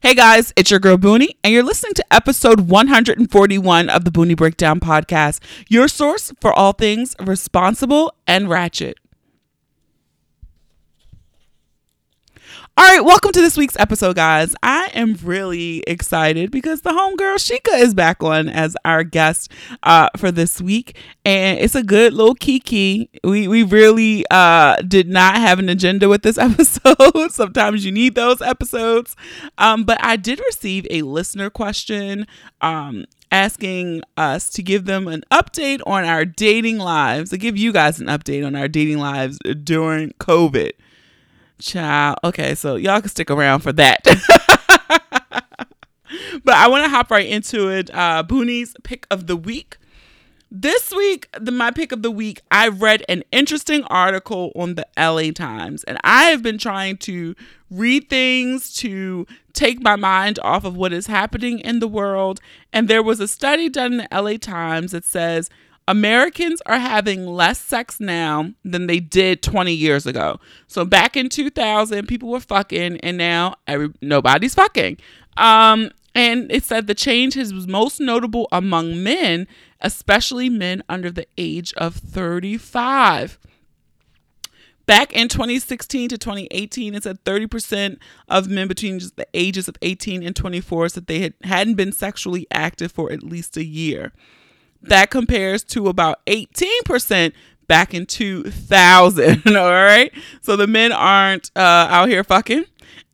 Hey guys, it's your girl Boonie, and you're listening to episode 141 of the Boonie Breakdown Podcast, your source for all things responsible and ratchet. All right, welcome to this week's episode, guys. I am really excited because the homegirl Shika is back on as our guest uh, for this week, and it's a good little kiki. We we really uh, did not have an agenda with this episode. Sometimes you need those episodes, um, but I did receive a listener question. Um, asking us to give them an update on our dating lives, to give you guys an update on our dating lives during COVID. Child. Okay, so y'all can stick around for that. but I want to hop right into it. Uh pick of the week. This week, the my pick of the week, I read an interesting article on the LA Times, and I have been trying to read things to take my mind off of what is happening in the world. And there was a study done in the LA Times that says Americans are having less sex now than they did 20 years ago. So back in 2000, people were fucking, and now every, nobody's fucking. Um, and it said the change is most notable among men, especially men under the age of 35. Back in 2016 to 2018, it said 30% of men between the ages of 18 and 24 said they had, hadn't been sexually active for at least a year. That compares to about 18% back in 2000. All right. So the men aren't uh, out here fucking.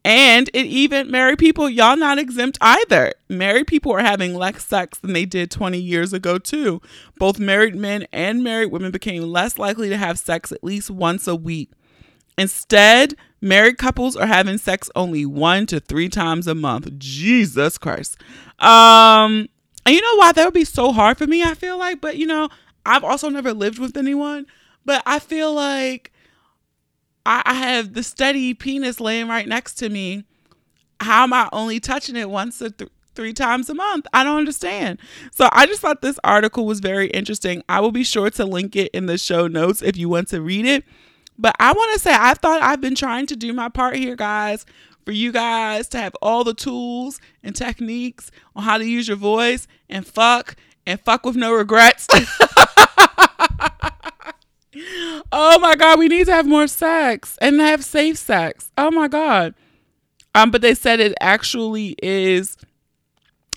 And it even married people, y'all not exempt either. Married people are having less sex than they did 20 years ago, too. Both married men and married women became less likely to have sex at least once a week. Instead, married couples are having sex only one to three times a month. Jesus Christ. Um, and you know why that would be so hard for me, I feel like, but you know, I've also never lived with anyone, but I feel like I, I have the steady penis laying right next to me. How am I only touching it once or th- three times a month? I don't understand. So I just thought this article was very interesting. I will be sure to link it in the show notes if you want to read it. But I want to say, I thought I've been trying to do my part here, guys for you guys to have all the tools and techniques on how to use your voice and fuck and fuck with no regrets. oh my god, we need to have more sex and have safe sex. Oh my god. Um but they said it actually is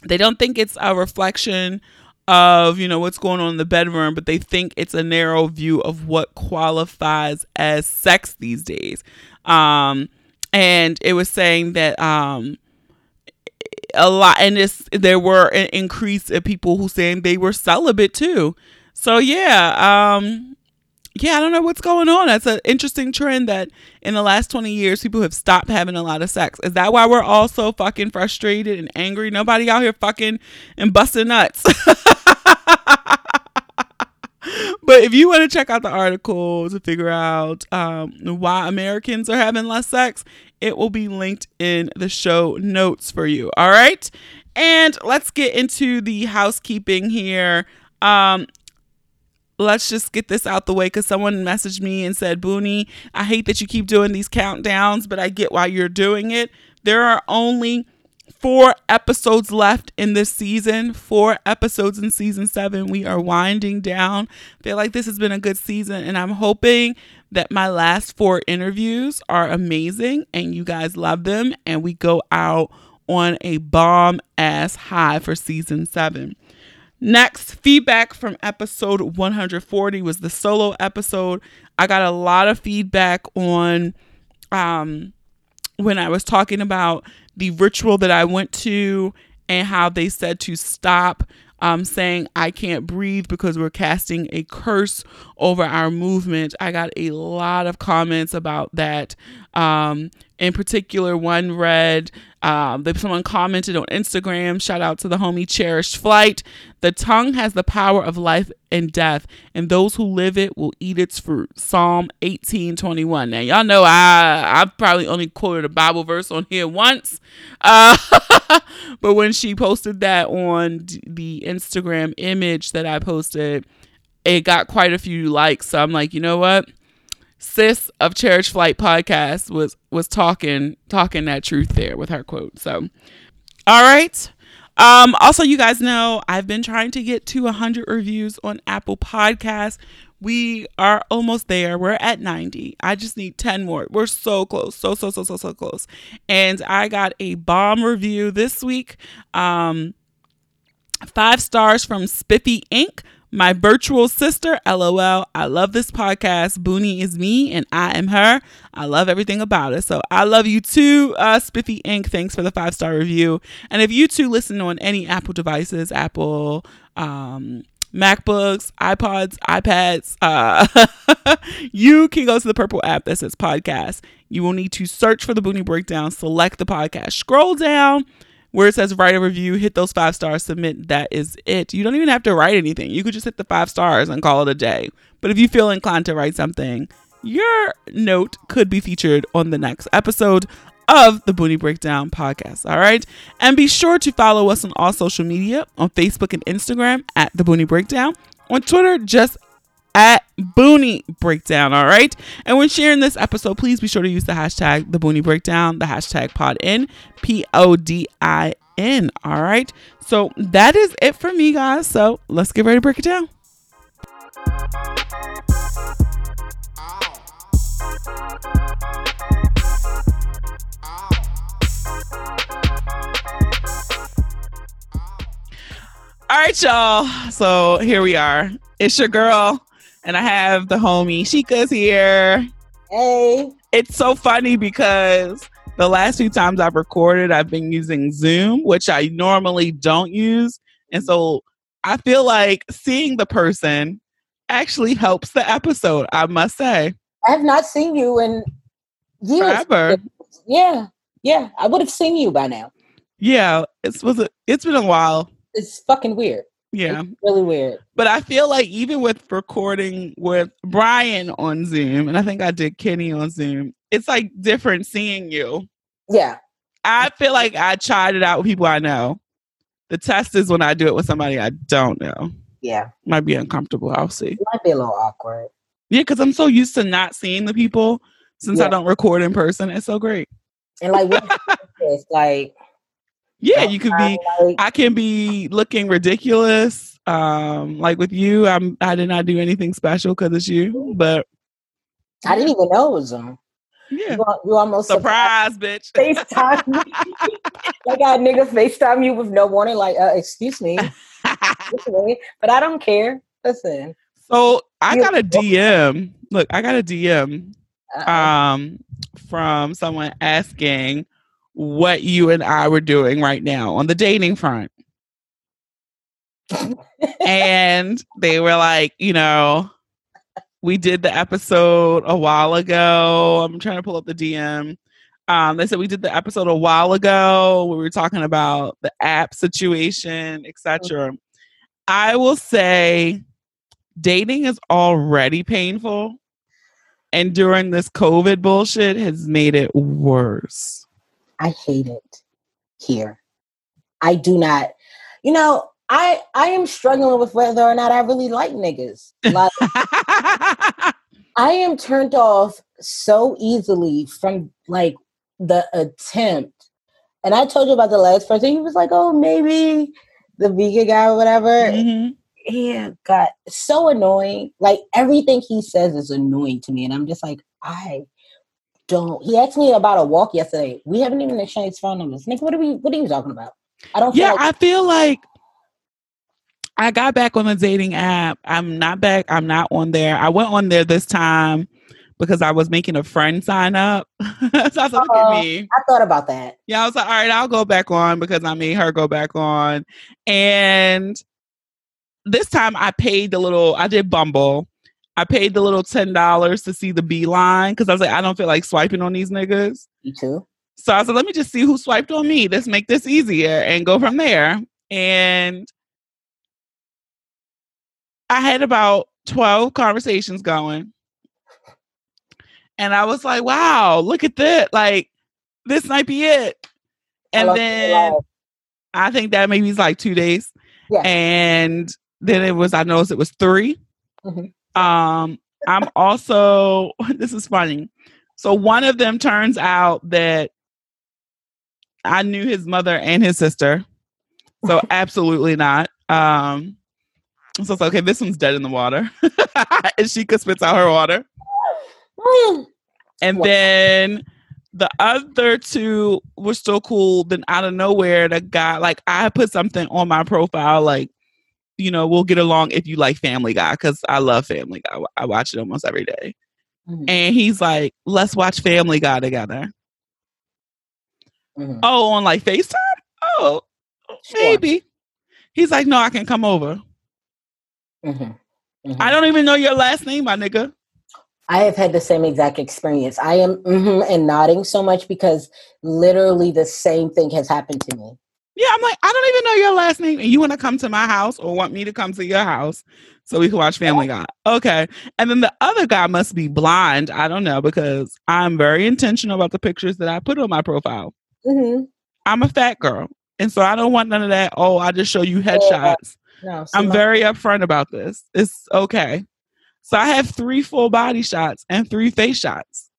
they don't think it's a reflection of you know what's going on in the bedroom but they think it's a narrow view of what qualifies as sex these days um and it was saying that um a lot and there were an increase of people who saying they were celibate too. So yeah um yeah i don't know what's going on. That's an interesting trend that in the last 20 years people have stopped having a lot of sex. Is that why we're all so fucking frustrated and angry? Nobody out here fucking and busting nuts but if you want to check out the article to figure out um, why Americans are having less sex, it will be linked in the show notes for you. All right. And let's get into the housekeeping here. Um, let's just get this out the way because someone messaged me and said, Boonie, I hate that you keep doing these countdowns, but I get why you're doing it. There are only four episodes left in this season. Four episodes in season seven. We are winding down. Feel like this has been a good season, and I'm hoping that my last four interviews are amazing and you guys love them, and we go out on a bomb ass high for season seven. Next, feedback from episode 140 was the solo episode. I got a lot of feedback on um when I was talking about the ritual that I went to and how they said to stop um, saying I can't breathe because we're casting a curse over our movement. I got a lot of comments about that. Um, in particular, one read um, someone commented on Instagram. Shout out to the homie Cherished Flight. The tongue has the power of life and death, and those who live it will eat its fruit. Psalm 18 21. Now, y'all know I, I've probably only quoted a Bible verse on here once, uh, but when she posted that on the Instagram image that I posted, it got quite a few likes. So I'm like, you know what? Sis of Cherish Flight podcast was was talking talking that truth there with her quote. So, all right. Um, also, you guys know I've been trying to get to 100 reviews on Apple Podcasts. We are almost there. We're at 90. I just need 10 more. We're so close. So, so, so, so, so close. And I got a bomb review this week. Um, five stars from Spiffy Inc my virtual sister, LOL. I love this podcast. Boonie is me and I am her. I love everything about it. So I love you too, uh, Spiffy Inc. Thanks for the five star review. And if you two listen on any Apple devices, Apple, um, MacBooks, iPods, iPads, uh, you can go to the purple app that says podcast. You will need to search for the Boonie Breakdown, select the podcast, scroll down where it says write a review, hit those five stars, submit. That is it. You don't even have to write anything. You could just hit the five stars and call it a day. But if you feel inclined to write something, your note could be featured on the next episode of the Boonie Breakdown podcast. All right. And be sure to follow us on all social media on Facebook and Instagram at the Boonie Breakdown. On Twitter, just at Boonie Breakdown. All right. And when sharing this episode, please be sure to use the hashtag the Boonie Breakdown, the hashtag pod in P O D I N. All right. So that is it for me, guys. So let's get ready to break it down. All right, y'all. So here we are. It's your girl, and I have the homie Shika's here. Hey. It's so funny because the last few times I've recorded, I've been using Zoom, which I normally don't use. And so I feel like seeing the person actually helps the episode, I must say. I have not seen you in years. Forever. Yeah. Yeah. I would have seen you by now. Yeah, it's was a, it's been a while. It's fucking weird. Yeah. It's really weird. But I feel like even with recording with Brian on Zoom, and I think I did Kenny on Zoom, it's like different seeing you. Yeah. I feel like I tried it out with people I know. The test is when I do it with somebody I don't know. Yeah. Might be uncomfortable. I'll see. It might be a little awkward. Yeah, because I'm so used to not seeing the people since I don't record in person. It's so great. And like, what like, Yeah, you could be. like, I can be looking ridiculous. Um, like with you, I'm. I did not do anything special because it's you. But I didn't even know it was Zoom. yeah, You, you almost surprise, bitch. FaceTime me. like I nigga FaceTime you with no warning, like, uh, excuse me. But I don't care. Listen. so I got a DM. Look, I got a DM um from someone asking what you and I were doing right now on the dating front. and they were like, you know, we did the episode a while ago. I'm trying to pull up the DM. Um, they said we did the episode a while ago. where We were talking about the app situation, etc. I will say dating is already painful. And during this COVID bullshit has made it worse. I hate it here. I do not. You know, I I am struggling with whether or not I really like niggas. Like I am turned off so easily from like the attempt. And I told you about the last person. He was like, "Oh, maybe the vegan guy or whatever." Mhm. Yeah, God, so annoying. Like everything he says is annoying to me, and I'm just like, I don't. He asked me about a walk yesterday. We haven't even exchanged phone numbers. Nigga, what are we? What are you talking about? I don't. Feel Yeah, like, I feel like I got back on the dating app. I'm not back. I'm not on there. I went on there this time because I was making a friend sign up. so I was like, look at Uh, me. I thought about that. Yeah, I was like, all right, I'll go back on because I made her go back on. And this time I paid the little, I did Bumble. I paid the little $10 to see the beeline because I was like, I don't feel like swiping on these niggas. You too. So I said, let me just see who swiped on me. Let's make this easier and go from there. And I had about 12 conversations going. And I was like, wow, look at that. Like, this might be it. And love then. I think that maybe it's like two days. Yeah. And then it was, I noticed it was 3 Mhm. Um, I'm also this is funny. So one of them turns out that I knew his mother and his sister. So absolutely not. Um so it's okay, this one's dead in the water. and Shika spits out her water. And then the other two were still cool. Then out of nowhere, the guy like I put something on my profile like, you know, we'll get along if you like Family Guy because I love Family Guy. I watch it almost every day. Mm-hmm. And he's like, let's watch Family Guy together. Mm-hmm. Oh, on like FaceTime? Oh, sure. maybe. He's like, no, I can come over. Mm-hmm. mm-hmm. I don't even know your last name, my nigga. I have had the same exact experience. I am mm-hmm and nodding so much because literally the same thing has happened to me. Yeah, I'm like, I don't even know your last name, and you want to come to my house or want me to come to your house so we can watch Family Guy. Okay. And then the other guy must be blind. I don't know because I'm very intentional about the pictures that I put on my profile. Mm-hmm. I'm a fat girl. And so I don't want none of that. Oh, I just show you headshots. No, I'm very upfront about this. It's okay. So I have three full body shots and three face shots.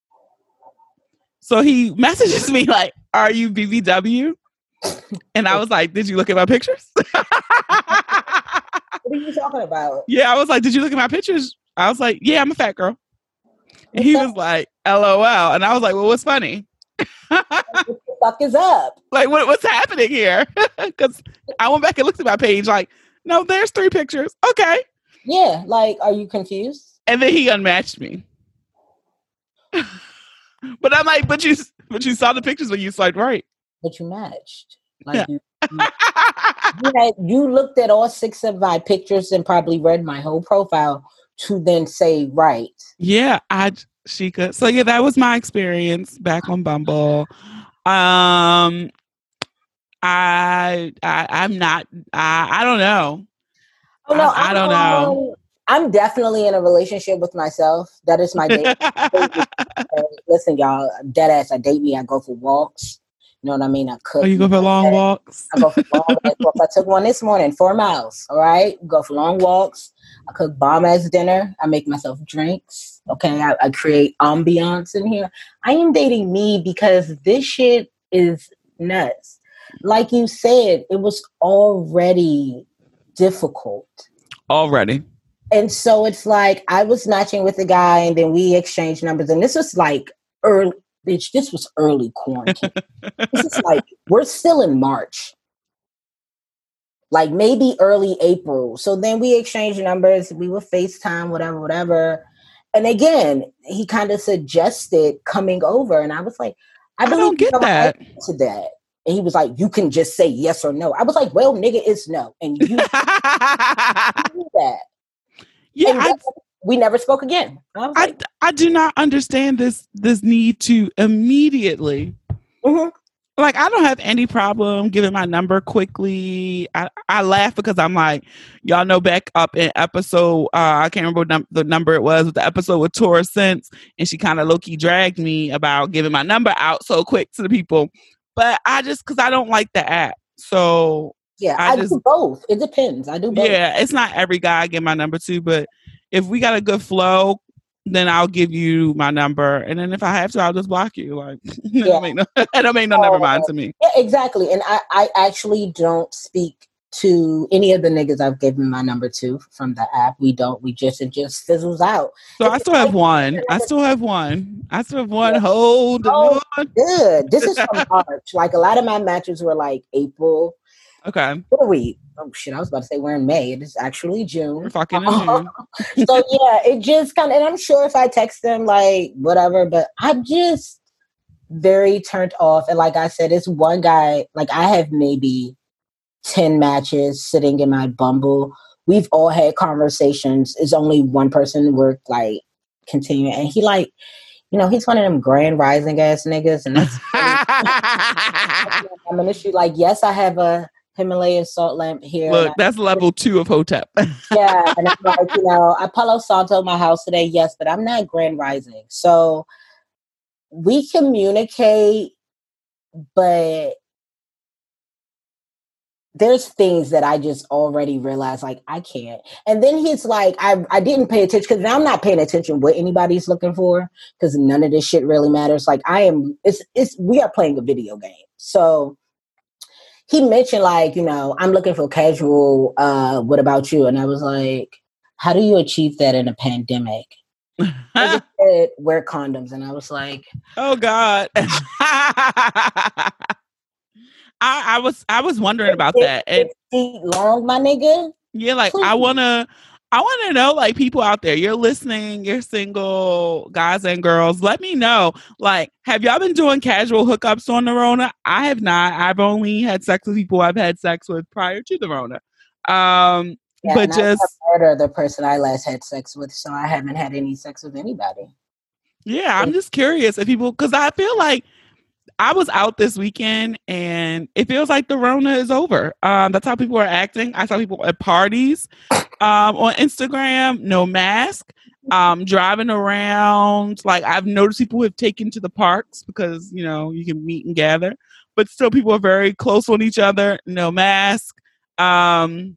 So he messages me like, "Are you BBW?" And I was like, "Did you look at my pictures?" what are you talking about? Yeah, I was like, "Did you look at my pictures?" I was like, "Yeah, I'm a fat girl." And he was like, "LOL," and I was like, "Well, what's funny?" what the fuck is up? Like, what, what's happening here? Because I went back and looked at my page, like, no, there's three pictures. Okay. Yeah, like, are you confused? And then he unmatched me. but I'm like, but you, but you saw the pictures when you swiped right. But you matched. Like you, you, you, had, you looked at all six of my pictures and probably read my whole profile to then say right. Yeah, I she could. So yeah, that was my experience back on Bumble. Um, I, I I'm not. I I don't know. Oh no, I, I don't know. I'm definitely in a relationship with myself. That is my date. Listen, y'all, dead ass. I date me. I go for walks. You know what I mean? I oh, cook. Oh, you go for long walks? I go for long walks. I took one this morning, four miles. All right, go for long walks. I cook bomb ass dinner. I make myself drinks. Okay, I, I create ambiance in here. I am dating me because this shit is nuts. Like you said, it was already difficult. Already. And so it's like I was matching with a guy and then we exchanged numbers. And this was like early, bitch, this was early quarantine. this is like, we're still in March. Like maybe early April. So then we exchanged numbers. We would FaceTime, whatever, whatever. And again, he kind of suggested coming over. And I was like, I, I don't get that. To that. And he was like, you can just say yes or no. I was like, well, nigga, it's no. And you, do that. Yeah, I, we never spoke again. I, like, I, I do not understand this this need to immediately. Mm-hmm. Like I don't have any problem giving my number quickly. I, I laugh because I'm like, y'all know back up in episode, uh, I can't remember num- the number it was, with the episode with Tora Sense, and she kind of low key dragged me about giving my number out so quick to the people. But I just because I don't like the app, so yeah, I, I just, do both. It depends. I do both. Yeah, it's not every guy I get my number to, but if we got a good flow, then I'll give you my number, and then if I have to, I'll just block you. Like, yeah. don't make no, it don't make no never mind to me. Yeah, exactly. And I, I actually don't speak to any of the niggas I've given my number to from the app. We don't. We just it just fizzles out. So I still have one. I still have one. I still have one. Hold oh, on. Good. This is from March. Like a lot of my matches were like April. Okay. What are we? Oh shit! I was about to say we're in May. It is actually June. Fucking in June. so yeah, it just kind of. And I'm sure if I text them like whatever, but I'm just very turned off. And like I said, it's one guy. Like I have maybe ten matches sitting in my Bumble. We've all had conversations. It's only one person we're like continuing, and he like you know, he's one of them grand rising ass niggas, and that's I'm an issue. Like, yes, I have a Himalayan salt lamp here. Look, that's level two of Hotep. yeah, and I'm like, you know, I Palo Santo my house today, yes, but I'm not Grand Rising. So we communicate, but there's things that I just already realized like I can't. And then he's like, I I didn't pay attention because now I'm not paying attention what anybody's looking for because none of this shit really matters. Like I am, it's it's we are playing a video game. So he mentioned like, you know, I'm looking for casual. Uh, what about you? And I was like, how do you achieve that in a pandemic? Said, wear condoms, and I was like, "Oh God!" I, I, was I was wondering about that. And, feet long, my nigga. Yeah, like Please. I wanna I wanna know, like people out there, you're listening, you're single, guys and girls. Let me know. Like, have y'all been doing casual hookups on the Rona? I have not. I've only had sex with people I've had sex with prior to the Rona. Um, yeah, but just murder the person I last had sex with, so I haven't had any sex with anybody. Yeah, I'm just curious if people because I feel like I was out this weekend and it feels like the Rona is over. Um, that's how people are acting. I saw people at parties um, on Instagram, no mask, um, driving around. Like I've noticed people have taken to the parks because you know you can meet and gather, but still people are very close on each other, no mask. Um,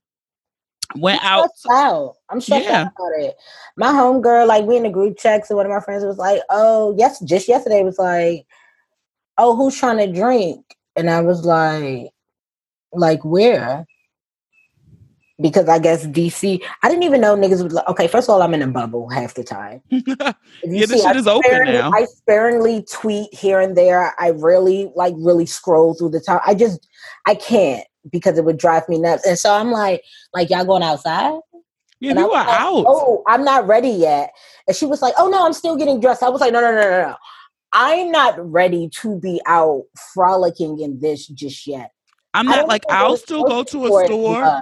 went out. out. I'm stressed yeah. out about it. My homegirl, like we in the group chat, so one of my friends was like, "Oh, yes, just yesterday was like, oh, who's trying to drink?" And I was like, "Like where?" Because I guess DC, I didn't even know niggas was like, okay, first of all, I'm in a bubble half the time. yeah, this shit I is open now. I sparingly tweet here and there. I really, like, really scroll through the time. I just, I can't because it would drive me nuts. And so I'm like, like y'all going outside? Yeah, and you are like, out. Oh, I'm not ready yet. And she was like, Oh no, I'm still getting dressed. I was like, No, no, no, no, no. I'm not ready to be out frolicking in this just yet. I'm not like I'll still go to a store.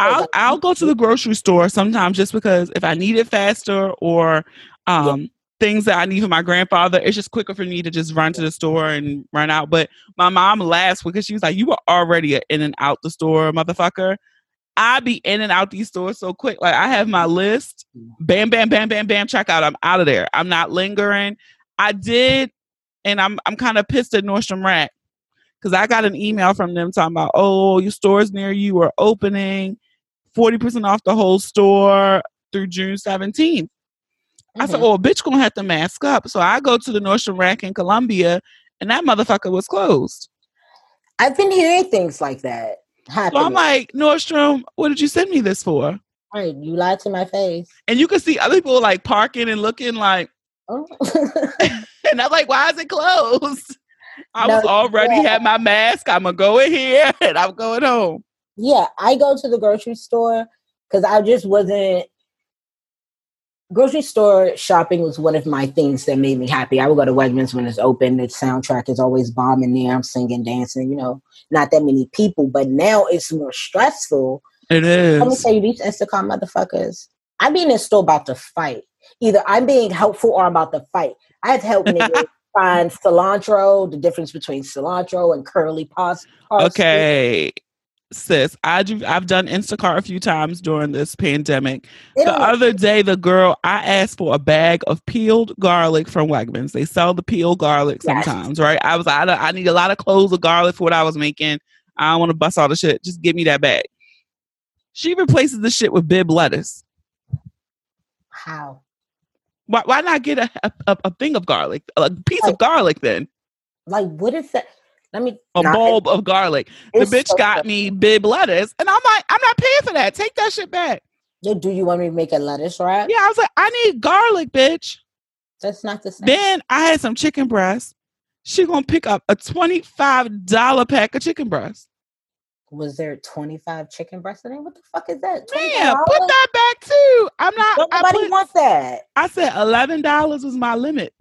I'll I'll go to the grocery store sometimes just because if I need it faster or um yeah things that I need for my grandfather, it's just quicker for me to just run to the store and run out. But my mom laughs because she was like, You were already in and out the store, motherfucker. I be in and out these stores so quick. Like I have my list, bam, bam, bam, bam, bam, check out. I'm out of there. I'm not lingering. I did, and I'm I'm kind of pissed at Nordstrom Rack because I got an email from them talking about, oh, your stores near you are opening, 40% off the whole store through June 17th. I said, "Oh, bitch, gonna have to mask up." So I go to the Nordstrom Rack in Columbia, and that motherfucker was closed. I've been hearing things like that. Happening. So I'm like, Nordstrom, what did you send me this for? Right, you lied to my face. And you can see other people like parking and looking like, oh. and I'm like, why is it closed? I no, was already yeah. had my mask. I'm gonna go in here and I'm going home. Yeah, I go to the grocery store because I just wasn't grocery store shopping was one of my things that made me happy. I would go to Wegmans when it's open. The soundtrack is always bombing there. I'm singing, dancing, you know, not that many people, but now it's more stressful. It is. Let me tell you, these Instacart motherfuckers, I'm being in store about to fight. Either I'm being helpful or I'm about to fight. I had to help niggas find cilantro, the difference between cilantro and curly parsley. Okay sis, I do, I've done Instacart a few times during this pandemic. The other day, the girl I asked for a bag of peeled garlic from Wegmans. They sell the peeled garlic sometimes, yes. right? I was I, I need a lot of cloves of garlic for what I was making. I don't want to bust all the shit. Just give me that bag. She replaces the shit with Bibb lettuce. How? Why, why not get a, a, a thing of garlic, a piece like, of garlic then? Like, what is that? Let me a bulb of garlic. The bitch so got me Bibb lettuce, and I'm like, I'm not paying for that. Take that shit back. Do you want me to make a lettuce wrap? Yeah, I was like, I need garlic, bitch. That's not the same. Then I had some chicken breast. She gonna pick up a twenty five dollar pack of chicken breast. Was there twenty five chicken breasts in there? What the fuck is that? Man, put that back too. I'm not. Nobody put, wants that. I said eleven dollars was my limit.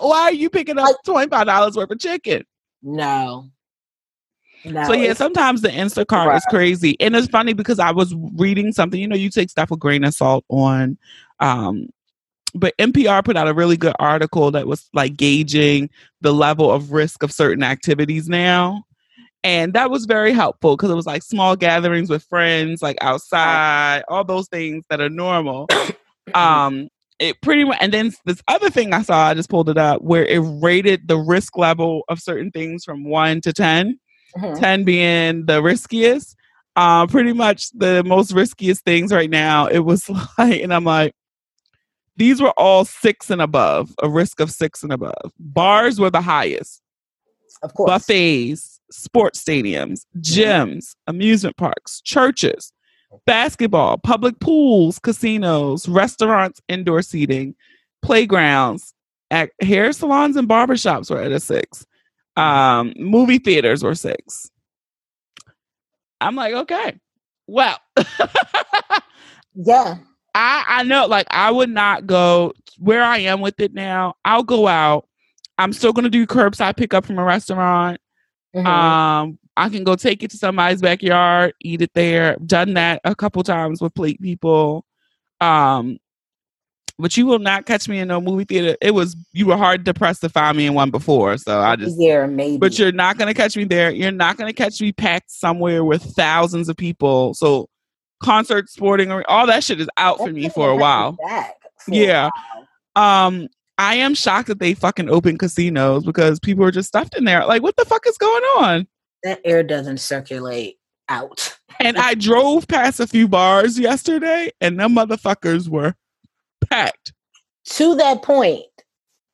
Why are you picking up twenty five dollars worth of chicken? No. No, so yeah, sometimes the Instacart right. is crazy, and it's funny because I was reading something. You know, you take stuff with grain of salt on, um, but NPR put out a really good article that was like gauging the level of risk of certain activities now, and that was very helpful because it was like small gatherings with friends, like outside, all those things that are normal. um, it pretty much and then this other thing i saw i just pulled it up where it rated the risk level of certain things from 1 to 10 mm-hmm. 10 being the riskiest uh, pretty much the most riskiest things right now. It was like, and I'm like, these were all six and above, a risk of six and above. Bars were the highest. Of course. Buffets, sports stadiums, gyms, amusement parks, churches, basketball, public pools, casinos, restaurants, indoor seating, playgrounds, at hair salons and barbershops were at a six. Um, movie theaters were six. I'm like, okay, well, yeah. I I know, like, I would not go where I am with it now. I'll go out. I'm still gonna do curbside pickup from a restaurant. Mhm. Um, I can go take it to somebody's backyard, eat it there. Done that a couple times with plate people. Um, but you will not catch me in no movie theater. It was you were hard to press to find me in one before, so I just. yeah, maybe. But you're not gonna catch me there. You're not gonna catch me packed somewhere with thousands of people. So, concert, sporting, or all that shit is out for me for a while. for a Yeah. while. Um, I am shocked that they fucking open casinos because people are just stuffed in there. Like, what the fuck is going on? That air doesn't circulate out. And I drove past a few bars yesterday, and them motherfuckers were packed. To that point,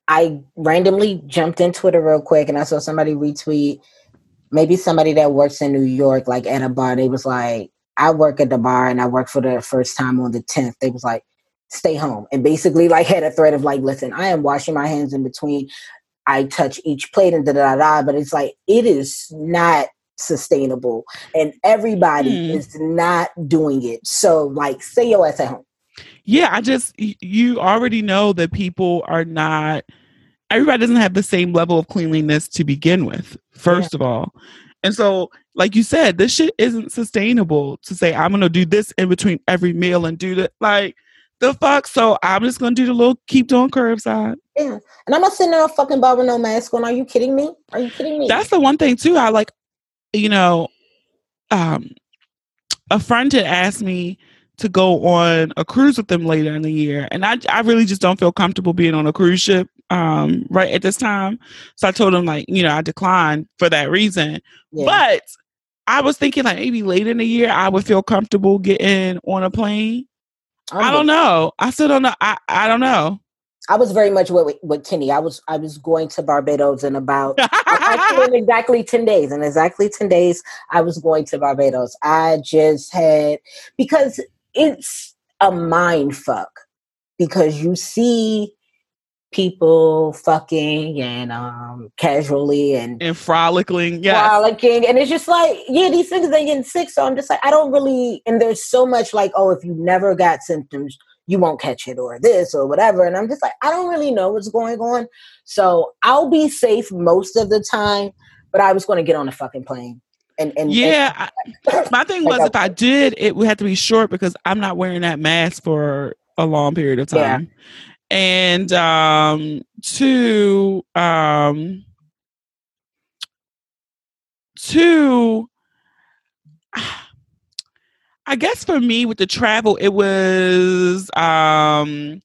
I randomly jumped in Twitter real quick and I saw somebody retweet maybe somebody that works in New York, like at a bar. They was like, I work at the bar and I work for the first time on the 10th. They was like, stay home. And basically like had a threat of like, listen, I am washing my hands in between. I touch each plate and da da da. But it's like, it is not sustainable. And everybody Hmm. is not doing it. So like stay your ass at home. Yeah, I just you already know that people are not. Everybody doesn't have the same level of cleanliness to begin with. First of all, and so like you said, this shit isn't sustainable to say I'm gonna do this in between every meal and do that. Like the fuck. So I'm just gonna do the little keep doing curbside. Yeah. And I'm not sitting in a fucking bar with no mask on. Are you kidding me? Are you kidding me? That's the one thing too. I like, you know, um, a friend had asked me to go on a cruise with them later in the year, and I I really just don't feel comfortable being on a cruise ship um right at this time. So I told him like, you know, I declined for that reason. Yeah. But I was thinking like maybe later in the year I would feel comfortable getting on a plane. I don't know. I still don't know. I I don't know. I was very much with, with Kenny. I was I was going to Barbados in about actually in exactly 10 days. In exactly 10 days, I was going to Barbados. I just had because it's a mind fuck because you see people fucking and um casually and and frolicking. Yeah. frolicking and it's just like yeah these things they getting sick so i'm just like i don't really and there's so much like oh if you never got symptoms you won't catch it or this or whatever and i'm just like i don't really know what's going on so i'll be safe most of the time but i was going to get on a fucking plane and and Yeah, I, my thing was if I did, it would have to be short because I'm not wearing that mask for a long period of Yeah. And um two um two I guess for me with the travel it was um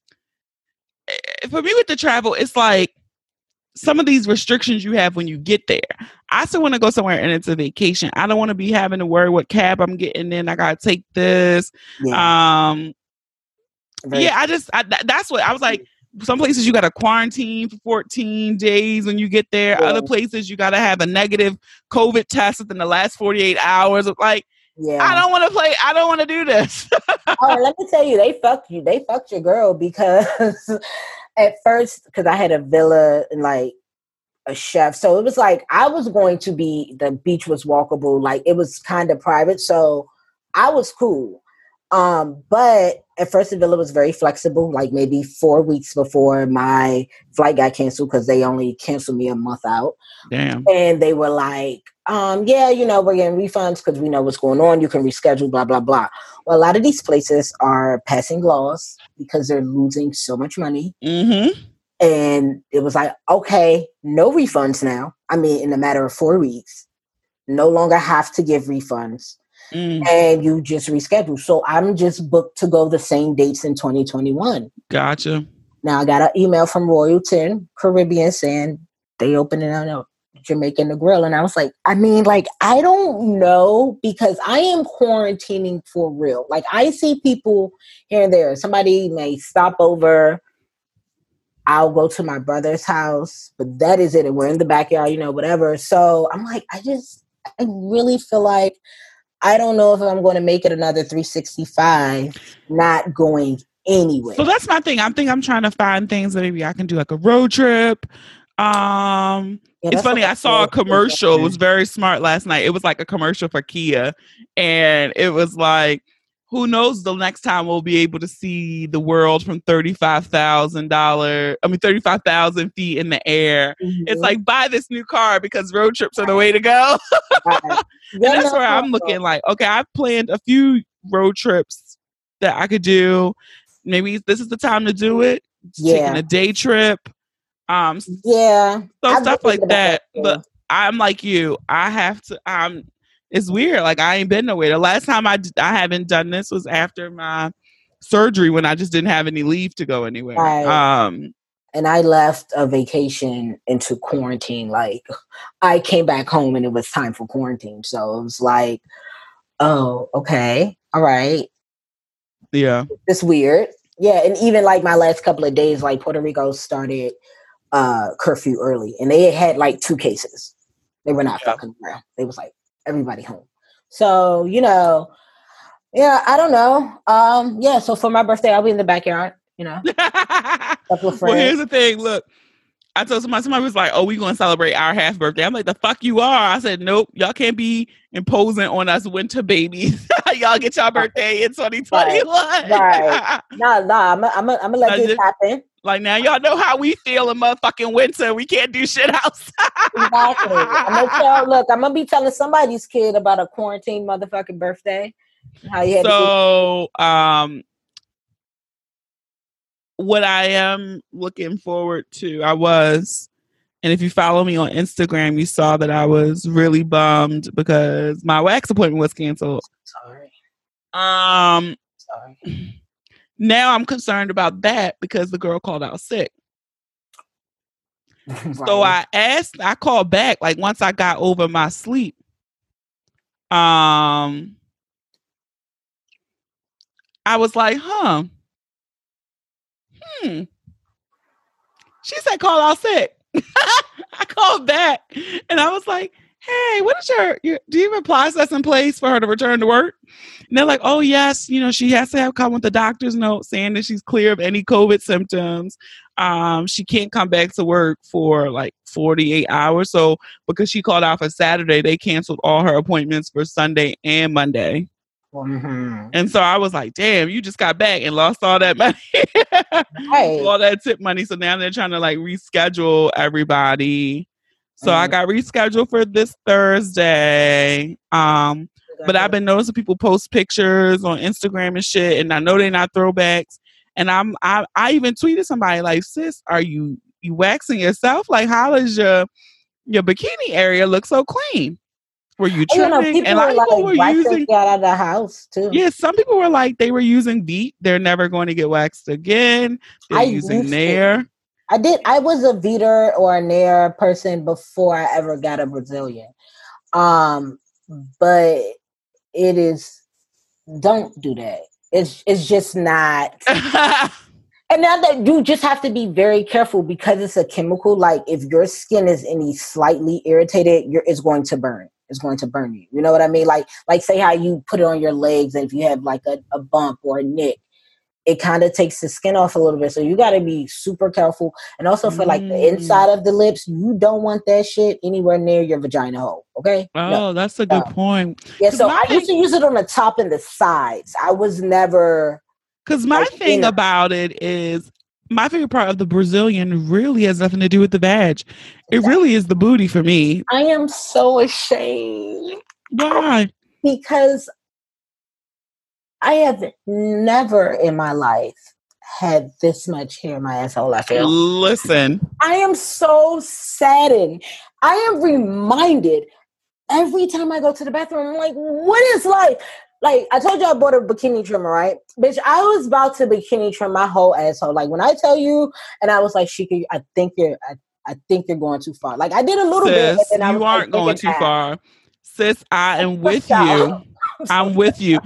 eh, for me with the travel it's like some of these restrictions you have when you get there. I still want to go somewhere and it's a vacation. I don't want to be having to worry what cab I'm getting in. I gotta take this. yeah, Um, very- yeah, I just I, tha- that's what I was like. Some places you got to quarantine for 14 days when you get there. Other places you got to have a negative COVID test within the last 48 hours. Like yeah I don't want to play. I don't want to do this. oh, let me tell you, they fucked you. They fucked your girl because at first, because I had a villa and like a chef, so it was like I was going to be. The beach was walkable, like it was kind of private, so I was cool. Um, but at first, the villa was very flexible. Like maybe four weeks before my flight got canceled because they only canceled me a month out Damn. and they were like, um, yeah, you know, we're getting refunds because we know what's going on. You can reschedule, blah, blah, blah. Well, a lot of these places are passing laws because they're losing so much money. Mm-hmm. And it was like, okay, no refunds now. I mean, in a matter of four weeks, no longer have to give refunds Mm, and you just reschedule. So I'm just booked to go the same dates in 2021. gotcha. Now I got an email from Royalton Caribbean saying they opening up Jamaican the grill. And I was like, I mean, like, I don't know because I am quarantining for real. Like, I see people here and there. Somebody may stop over. I'll go to my brother's house, but that is it. And we're in the backyard, you know, whatever. So I'm like, I just, I really feel like I don't know if I'm going to make it another 365, not going anywhere. So that's my thing. I'm think I'm trying to find things that maybe I can do like a road trip. Um, yeah, it's funny. I saw a commercial. It was very smart last night. It was like a commercial for Kia, and it was like, who knows the next time we'll be able to see the world from thirty five thousand dollar. I mean, thirty five thousand feet in the air. Mm-hmm. It's like buy this new car because road trips are the way to go. and that's where I'm looking. Like, okay, I've planned a few road trips that I could do. Maybe this is the time to do it. Yeah. Taking a day trip um, yeah, so stuff like that. But I'm like you. I have to. Um, it's weird. Like I ain't been nowhere. The last time I I haven't done this was after my surgery when I just didn't have any leave to go anywhere. Right. Um, and I left a vacation into quarantine. Like I came back home and it was time for quarantine. So it was like, oh, okay, all right. Yeah, it's weird. Yeah, and even like my last couple of days, like Puerto Rico started uh, curfew early, and they had like two cases. They were not yeah. fucking around. They was like everybody home. So you know, yeah, I don't know. Um, yeah. So for my birthday, I'll be in the backyard. You know, well, here's the thing. Look, I told somebody, somebody was like, "Oh, we going to celebrate our half birthday." I'm like, "The fuck you are!" I said, "Nope, y'all can't be imposing on us winter babies. y'all get your birthday in 2021." Right. right. nah, nah. I'm gonna I'm I'm let this happen. Like now, y'all know how we feel in motherfucking winter. We can't do shit outside. exactly. I'm gonna tell. Look, I'm gonna be telling somebody's kid about a quarantine motherfucking birthday. How you so, um, what I am looking forward to, I was, and if you follow me on Instagram, you saw that I was really bummed because my wax appointment was canceled. Sorry. Um. Sorry. Now I'm concerned about that because the girl called out sick. right. So I asked, I called back like once I got over my sleep. Um I was like, huh. Hmm. She said call out sick. I called back and I was like, hey, what is your, your do you have a process in place for her to return to work? And they're like, oh, yes, you know, she has to have come with the doctor's note saying that she's clear of any COVID symptoms. Um, she can't come back to work for like 48 hours. So because she called out for Saturday, they canceled all her appointments for Sunday and Monday. Mm-hmm. And so I was like, damn, you just got back and lost all that money. right. all that tip money. So now they're trying to like reschedule everybody so I mm-hmm. got rescheduled for this Thursday. Um, but I've been noticing people post pictures on Instagram and shit, and I know they're not throwbacks. And I'm I, I even tweeted somebody like, "Sis, are you you waxing yourself? Like, how does your your bikini area look so clean? Were you trimming?" You know, and a lot of people like, were using out of the house too. Yeah, some people were like they were using Veet. They're never going to get waxed again. They're I using Nair. I did. I was a Veeter or a Nair person before I ever got a Brazilian. Um, but it is. Don't do that. It's it's just not. and now that you just have to be very careful because it's a chemical. Like if your skin is any slightly irritated, you're it's going to burn. It's going to burn you. You know what I mean? Like like say how you put it on your legs, and if you have like a, a bump or a nick, it kind of takes the skin off a little bit. So you got to be super careful. And also for like the mm. inside of the lips, you don't want that shit anywhere near your vagina hole. Okay. Oh, no, that's a good no. point. Yeah. So I used to use it on the top and the sides. I was never. Because my like, thing about it is my favorite part of the Brazilian really has nothing to do with the badge. It really is the booty for me. I am so ashamed. Why? Because I have never in my life had this much hair in my asshole. I feel. Listen, I am so saddened. I am reminded every time I go to the bathroom. I'm like, what is life? Like I told you, I bought a bikini trimmer, right? Bitch, I was about to bikini trim my whole asshole. Like when I tell you, and I was like, Shika, I think you're, I, I think you're going too far. Like I did a little Sis, bit, and I you was aren't like, going too far. Sis, I am with you. I'm with you.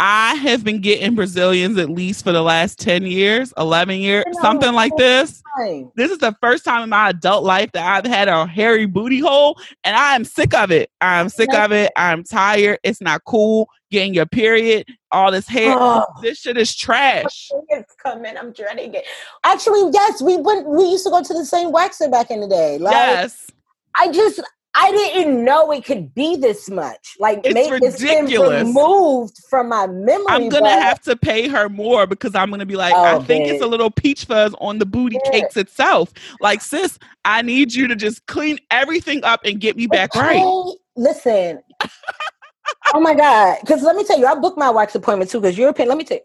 I have been getting Brazilians at least for the last 10 years, 11 years, something like this. This is the first time in my adult life that I've had a hairy booty hole, and I am sick of it. I'm sick of it. I'm tired. It's not cool getting your period, all this hair. Oh. This shit is trash. It's coming. I'm dreading it. Actually, yes, we went. We used to go to the same waxer back in the day. Like, yes. I just I didn't know it could be this much. Like It's maybe it's been ridiculous. removed from my memory. I'm gonna but- have to pay her more because I'm gonna be like, Oh, I think it's a little peach fuzz on the booty Yeah. cakes itself. Like, sis, I need you to just clean everything up and get me back right. Listen. oh my god! Because let me tell you, I booked my wax appointment too. Because European, let me tell you,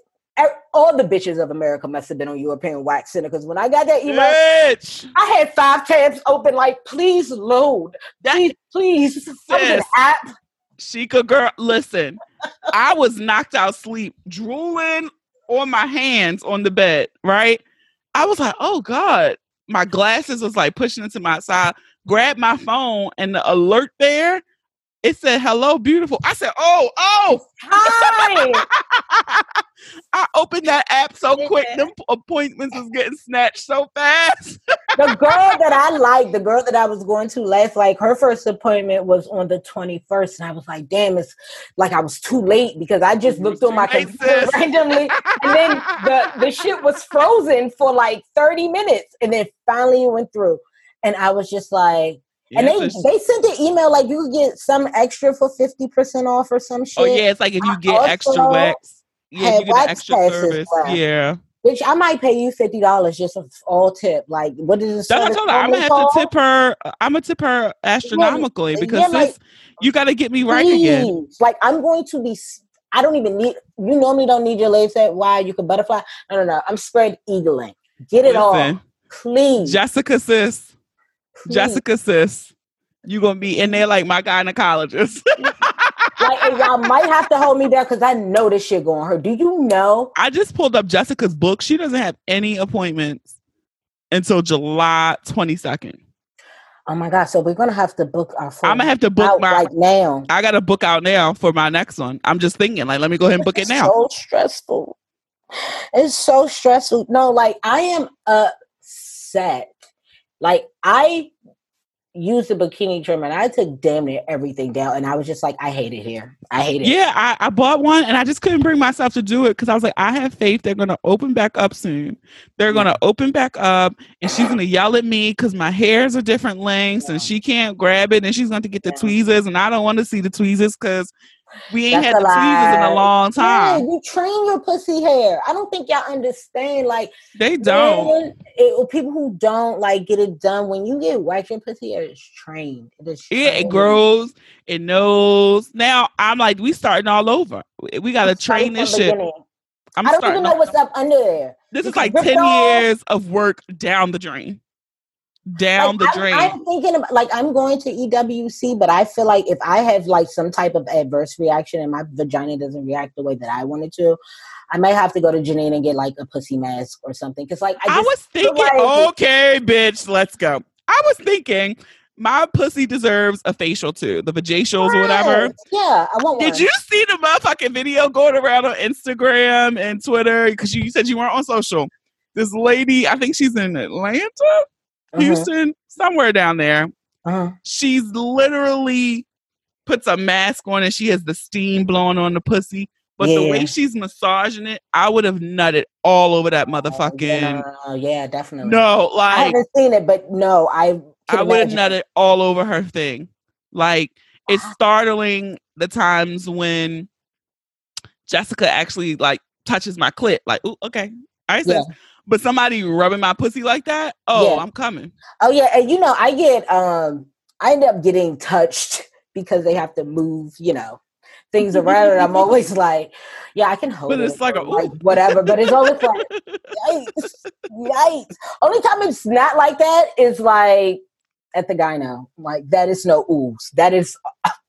all the bitches of America must have been on European Wax Center. Because when I got that email, Bitch. I had five tabs open. Like, please load, That please, please. I was an Sis. app. Shika girl, listen. I was knocked out sleep, drooling on my hands on the bed, right? I was like, oh God. My glasses was like pushing into my side, grabbed my phone, and the alert there, it said, hello, beautiful. I said, oh, oh. Hi. I opened that app so quick. Yeah. Them p- appointments was getting snatched so fast. the girl that I like, the girl that I was going to last, like her first appointment was on the 21st. And I was like, damn, it's like I was too late because I just looked on my late, computer sis. randomly. And then the, the shit was frozen for like 30 minutes. And then finally it went through. And I was just like, and they, they sent an email like you get some extra for 50% off or some oh, shit. oh yeah, it's like if you get extra wax. Yeah, you get extra service. left. Yeah. Bitch, I might pay you $50 just for all tip. Like, what is this? That's what I told her. I'm gonna have to tip her. I'm gonna tip her astronomically yeah, because like- sis, you got to get me right again. Like I'm going to be. I don't even need. You normally don't need your legs that wide. You can butterfly. No, no, no. I'm spread eagling. Get it Listen, all, please. Jessica sis, please. Jessica sis, you gonna be in there like my gynecologist. Like, y'all might have to hold me down because I know this shit going hurt. Do you know? I just pulled up Jessica's book. She doesn't have any appointments until July 22nd. Oh my god! So we're gonna have to book our. I'm gonna have to book my. right now. I got to book out now for my next one. I'm just thinking, like, let me go ahead and book it It's now. So stressful. It's so stressful. No, like I am upset. Like I used the bikini trim and I took damn near everything down, and I was just like, I hate it here. I hate it. Yeah, I, I bought one and I just couldn't bring myself to do it because I was like, I have faith they're gonna open back up soon. They're gonna mm-hmm. open back up and she's gonna yell at me because my hairs are different lengths and she can't grab it and she's gonna get the Yeah. tweezers and I don't want to see the tweezers because we ain't That's had the tweezers in a long Yeah, time. you train your pussy hair. I don't think y'all understand. Like, They don't. man, it, people who don't like get it done when you get waxed, your pussy hair is trained. It is. Yeah, it grows, it knows. Now I'm like, we starting all over. We- We gotta train this shit. beginning. I'm I don't even know what's up under there. This You is like 10 off. years of work down the drain. Down Like, the I'm, drain. I'm thinking about like I'm going to EWC, but I feel like if I have like some type of adverse reaction and my vagina doesn't react the way that I want it to, I might have to go to Janine and get like a pussy mask or something. Because like I, I, was thinking, like- okay, bitch, let's go. I was thinking my pussy deserves a facial too, the vajacials or whatever. Yeah, I want Did one. you see the motherfucking video going around on Instagram and Twitter? Because you said you weren't on social. This lady, I think she's in Atlanta, Mhm, Houston, somewhere down there. uh-huh. She's literally puts a mask on and she has the steam blowing on the pussy. But the way she's massaging it, I would have nutted all over that Yeah, motherfucking. no, no, yeah, definitely. No, like I haven't seen it, but no, I. I would have nutted all over her thing. Like it's startling the times when Jessica actually like touches my clit. Like, ooh, okay, all right, Yeah. But somebody rubbing my pussy like that, oh, Yeah. I'm coming. Oh yeah, and you know, I get um I end up getting touched because they have to move, you know, things around and I'm always like, yeah, I can hold But it. it's like a ooh. whatever, but it's always like yikes. Yikes. Only time it's not like that is like at the gyno. Like that is no oohs. That is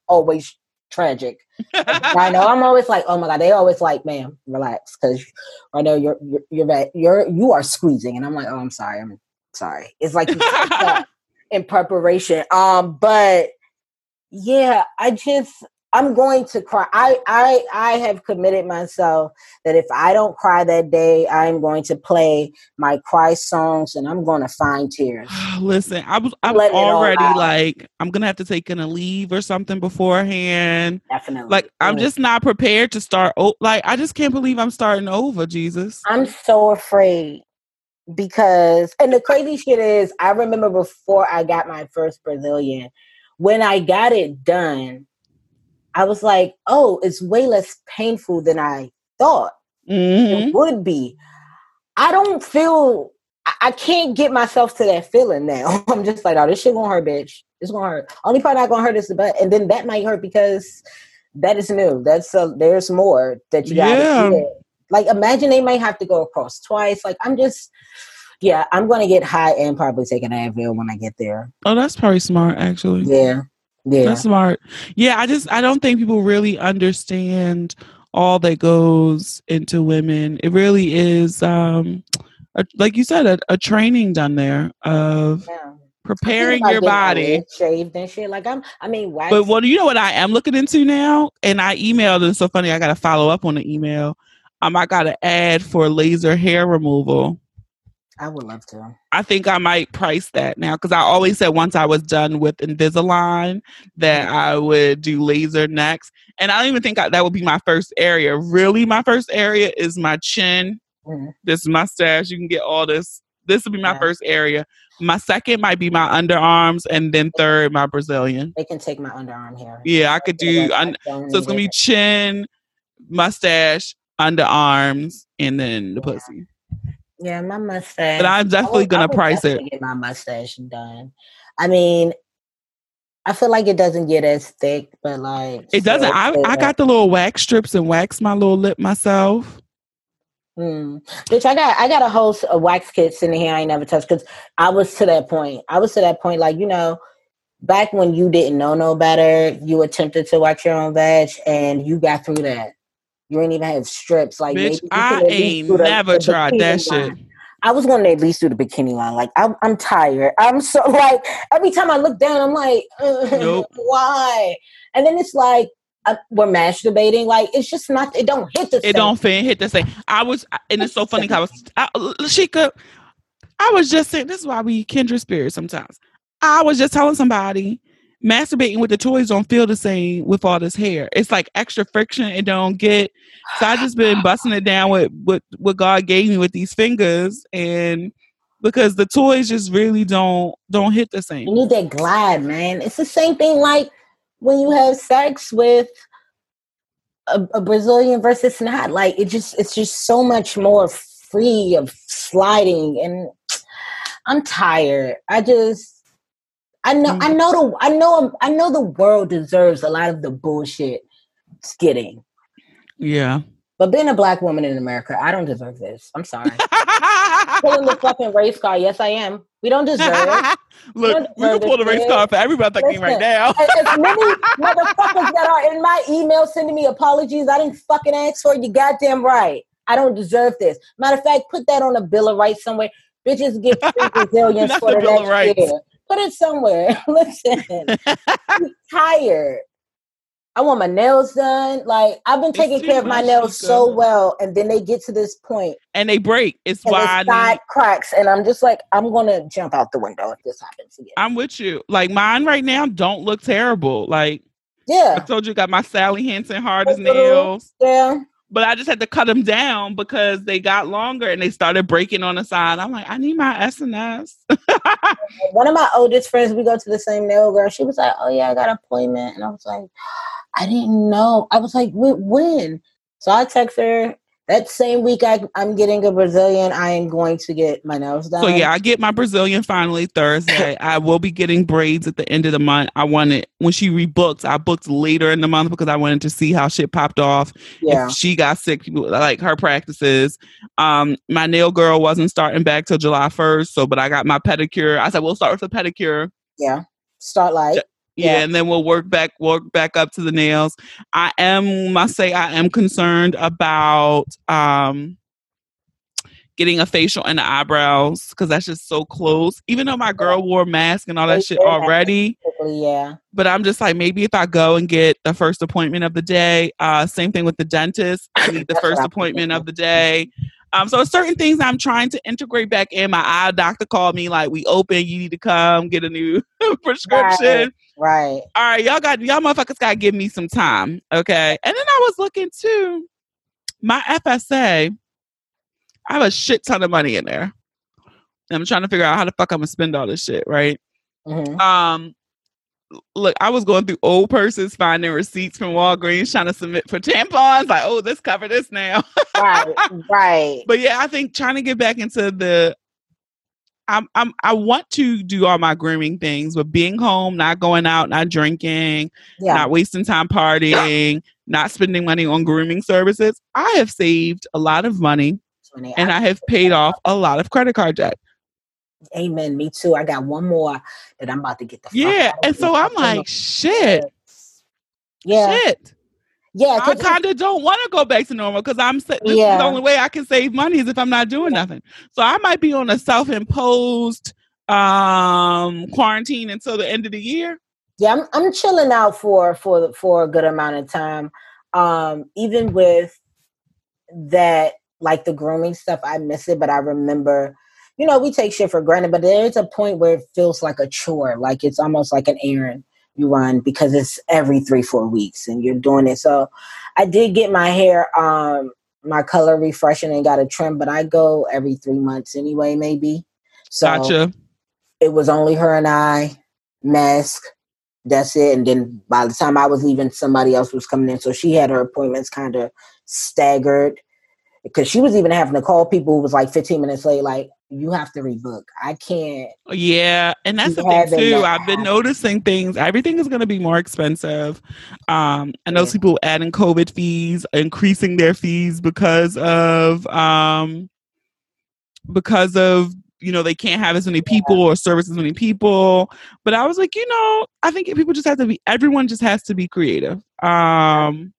always tragic. I know. I'm always like, oh my god. They always like, ma'am, relax, because I know you're you're you're you're you are squeezing, and I'm like, oh, I'm sorry, I'm sorry. It's like you touch that. in preparation. Um, but yeah, I just I'm going to cry. I I I have committed myself that if I don't cry that day, I'm going to play my cry songs and I'm going to find tears. Listen, I was I'm already like I'm gonna have to take in a leave or something beforehand. Definitely. Like I'm mm. just not prepared to start. O- like I just can't believe I'm starting over. Jesus. I'm so afraid because and the crazy shit is I remember before I got my first Brazilian, when I got it done I was like, oh, it's way less painful than I thought mm-hmm. it would be. I don't feel I can't get myself to that feeling now. I'm just like, oh, this shit gonna hurt, bitch. It's gonna hurt. Only part not gonna hurt is the butt, and then that might hurt because that is new. That's a, there's more that you gotta yeah. Get. Like, imagine they might have to go across twice. Like, I'm just, yeah, I'm gonna get high and probably take an Advil when I get there. Oh, that's probably smart, actually. Yeah, yeah. That's smart. Yeah, I just I don't think people really understand all that goes into women. It really is um a, like you said a, a, training done there of yeah. preparing your body shaved and shit like i'm i mean wax. but what you know what i am looking into now and i emailed and it's so funny i gotta follow up on the email um i got an ad for laser hair removal I would love to. I think I might price that now because I always said once I was done with Invisalign that mm-hmm. I would do laser next. And I don't even think I, that would be my first area. Really, my first area is my chin, mm-hmm. this mustache. You can get all this. This would be my yeah. first area. My second might be my underarms, and then third, my Brazilian. They can take my underarm hair. Yeah, I could do. Un- so it's gonna be chin, mustache, underarms, and then the yeah. pussy. Yeah, my mustache. But I'm definitely gonna price it. Get my mustache done. I mean, I feel like it doesn't get as thick, but like it doesn't. I I got the little wax strips and wax my little lip myself. Hmm. Bitch, I got I got a whole of wax kit sitting here I ain't never touched because I was to that point. I was to that point, like you know, back when you didn't know no better, you attempted to wax your own veg, and you got through that. You ain't even have strips. Like Bitch, I ain't never the, tried that line. shit. I was going to at least do the bikini line. Like I'm, I'm tired. I'm so like every time I look down, I'm like, nope. why? And then it's like uh, we're masturbating. Like it's just not. It don't hit the. It same. don't fit, hit the same. I was, and it's so funny. Because I was, I, Lashika, I was just saying. This is why we kindred spirits. Sometimes I was just telling somebody masturbating with the toys don't feel the same with all this hair. It's like extra friction. It don't get. So I just been busting it down with what what God gave me with these fingers, and because the toys just really don't don't hit the same. You need that glide, man. It's the same thing like when you have sex with a, a Brazilian versus not. Like it just it's just so much more free of sliding, and I'm tired. I just I know, I mm. know the, I know, I know the world deserves a lot of the bullshit getting. Yeah. But being a black woman in America, I don't deserve this. I'm sorry. Pulling the fucking race car. Yes, I am. We don't deserve it. Look, we, we can pull the race car for everybody Listen, right now. as many motherfuckers that are in my email sending me apologies, I didn't fucking ask for it. You goddamn right. I don't deserve this. Matter of fact, put that on a bill of rights somewhere. Bitches get free Brazilians for the, the next year. Put it somewhere. Listen, I'm tired. I want my nails done. Like I've been taking care of my nails so well, and then they get to this point and they break. It's why side cracks, and I'm just like, I'm gonna jump out the window if this happens again. I'm with you. Like mine right now don't look terrible. Like yeah, I told you, got my Sally Hansen hard as nails. Yeah, but I just had to cut them down because they got longer and they started breaking on the side. I'm like, I need my SNS. One of my oldest friends, we go to the same nail girl. She was like, Oh yeah, I got an appointment, and I was like, I didn't know. I was like, when? So I text her that same week I, am getting a Brazilian, I am going to get my nails done. So yeah, I get my Brazilian finally Thursday. I will be getting braids at the end of the month. I wanted when she rebooked, I booked later in the month because I wanted to see how shit popped off. Yeah. If she got sick, like her practices. Um, my nail girl wasn't starting back till July 1st. So but I got my pedicure. I said, we'll start with the pedicure. Yeah. Start like yeah, yeah, and then we'll work back work back up to the nails. I am must say I am concerned about um getting a facial and the eyebrows because that's just so close. Even though my girl wore a mask and all that They shit already, yeah. but I'm just like maybe if I go and get the first appointment of the day. Uh, same thing with the dentist. I need the first appointment of the day. Um, so certain things I'm trying to integrate back in. My eye doctor called me like, "We open. You need to come get a new prescription." Right. All right, y'all got y'all motherfuckers got to give me some time, okay? And then I was looking too. My FSA, I have a shit ton of money in there. I'm trying to figure out how the fuck I'm gonna spend all this shit, right? hmm Um, look, I was going through old purses, finding receipts from Walgreens, trying to submit for tampons. Like, oh, this cover this now. Right. Right. but yeah, I think trying to get back into the. I'm, I'm I want to do all my grooming things, but being home, not going out, not drinking, Yeah. not wasting time partying, not spending money on grooming services. I have saved a lot of money and I have paid off a lot of credit card debt. Amen. Me too. I got one more that I'm about to get the fuck Yeah. out of And so. I'm like, shit, yeah, shit. Yeah. I kind of don't want to go back to normal because I'm this is Yeah. the only way I can save money is if I'm not doing nothing. So I might be on a self-imposed um quarantine until the end of the year. yeah, I'm I'm chilling out for for for a good amount of time. Um, even with that, like the grooming stuff, I miss it, but I remember. You know, we take shit for granted, but there's a point where it feels like a chore, like it's almost like an errand you run because it's every three, four weeks and you're doing it. So I did get my hair um my color refreshing and got a trim, but I go every three months anyway, maybe. So Gotcha. it was only her and I, mask. That's it. And then by the time I was leaving, somebody else was coming in. So she had her appointments kind of staggered because she was even having to call people who was like 15 minutes late, like, you have to rebook. I can't. Yeah, and that's the thing too. I've been noticing things. Everything is going to be more expensive. Um, I know Yeah. people adding COVID fees, increasing their fees because of um, because of you know they can't have as many people or service as many people. But I was like, you know, I think people just have to be. Everyone just has to be creative. Um,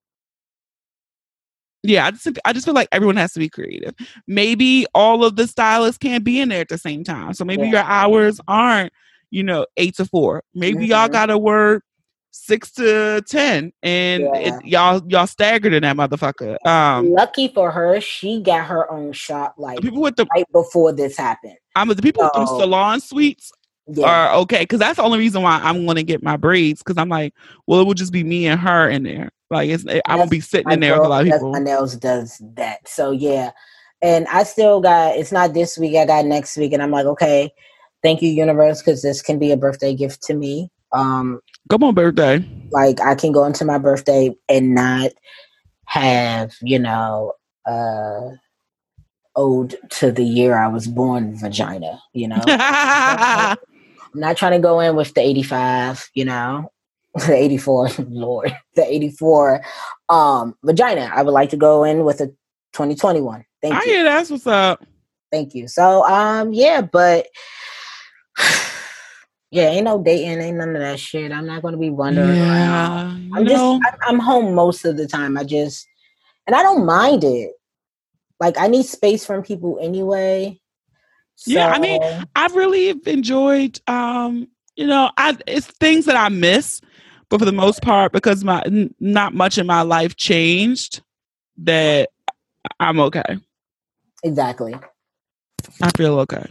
yeah, I just I just feel like everyone has to be creative. Maybe all of the stylists can't be in there at the same time. So maybe Yeah. your hours aren't, you know, eight to four. Maybe y'all Mhm. gotta work six to ten, and Yeah. it, y'all y'all staggered in that motherfucker. Um, Lucky for her, she got her own shop like people with the right before this happened. I'm the people with them So- salon suites Yeah. are okay because that's the only reason why I'm gonna get my braids because I'm like, well, it will just be me and her in there. Like it's I won't be sitting in there with a lot of people. My nails does that. So yeah. And I still got it's not this week, I got next week, and I'm like, okay, thank you, universe, because this can be a birthday gift to me. Um, Come on, birthday. like I can go into my birthday and not have, you know, uh ode to the year I was born vagina, you know. I'm not trying to go in with the 85, you know, the 84, Lord, the 84 um vagina. I would like to go in with a 2021. Thank I you. hear that's what's up. Thank you. So um yeah, but yeah, ain't no dating, ain't none of that shit. I'm not gonna be wandering around. Yeah, you I'm just I'm, I'm home most of the time. I just and I don't mind it. Like I need space from people anyway. Yeah, I mean, I've really enjoyed. Um, you know, I it's things that I miss, but for the most part, because my n- not much in my life changed, that I'm okay. exactly. I feel okay.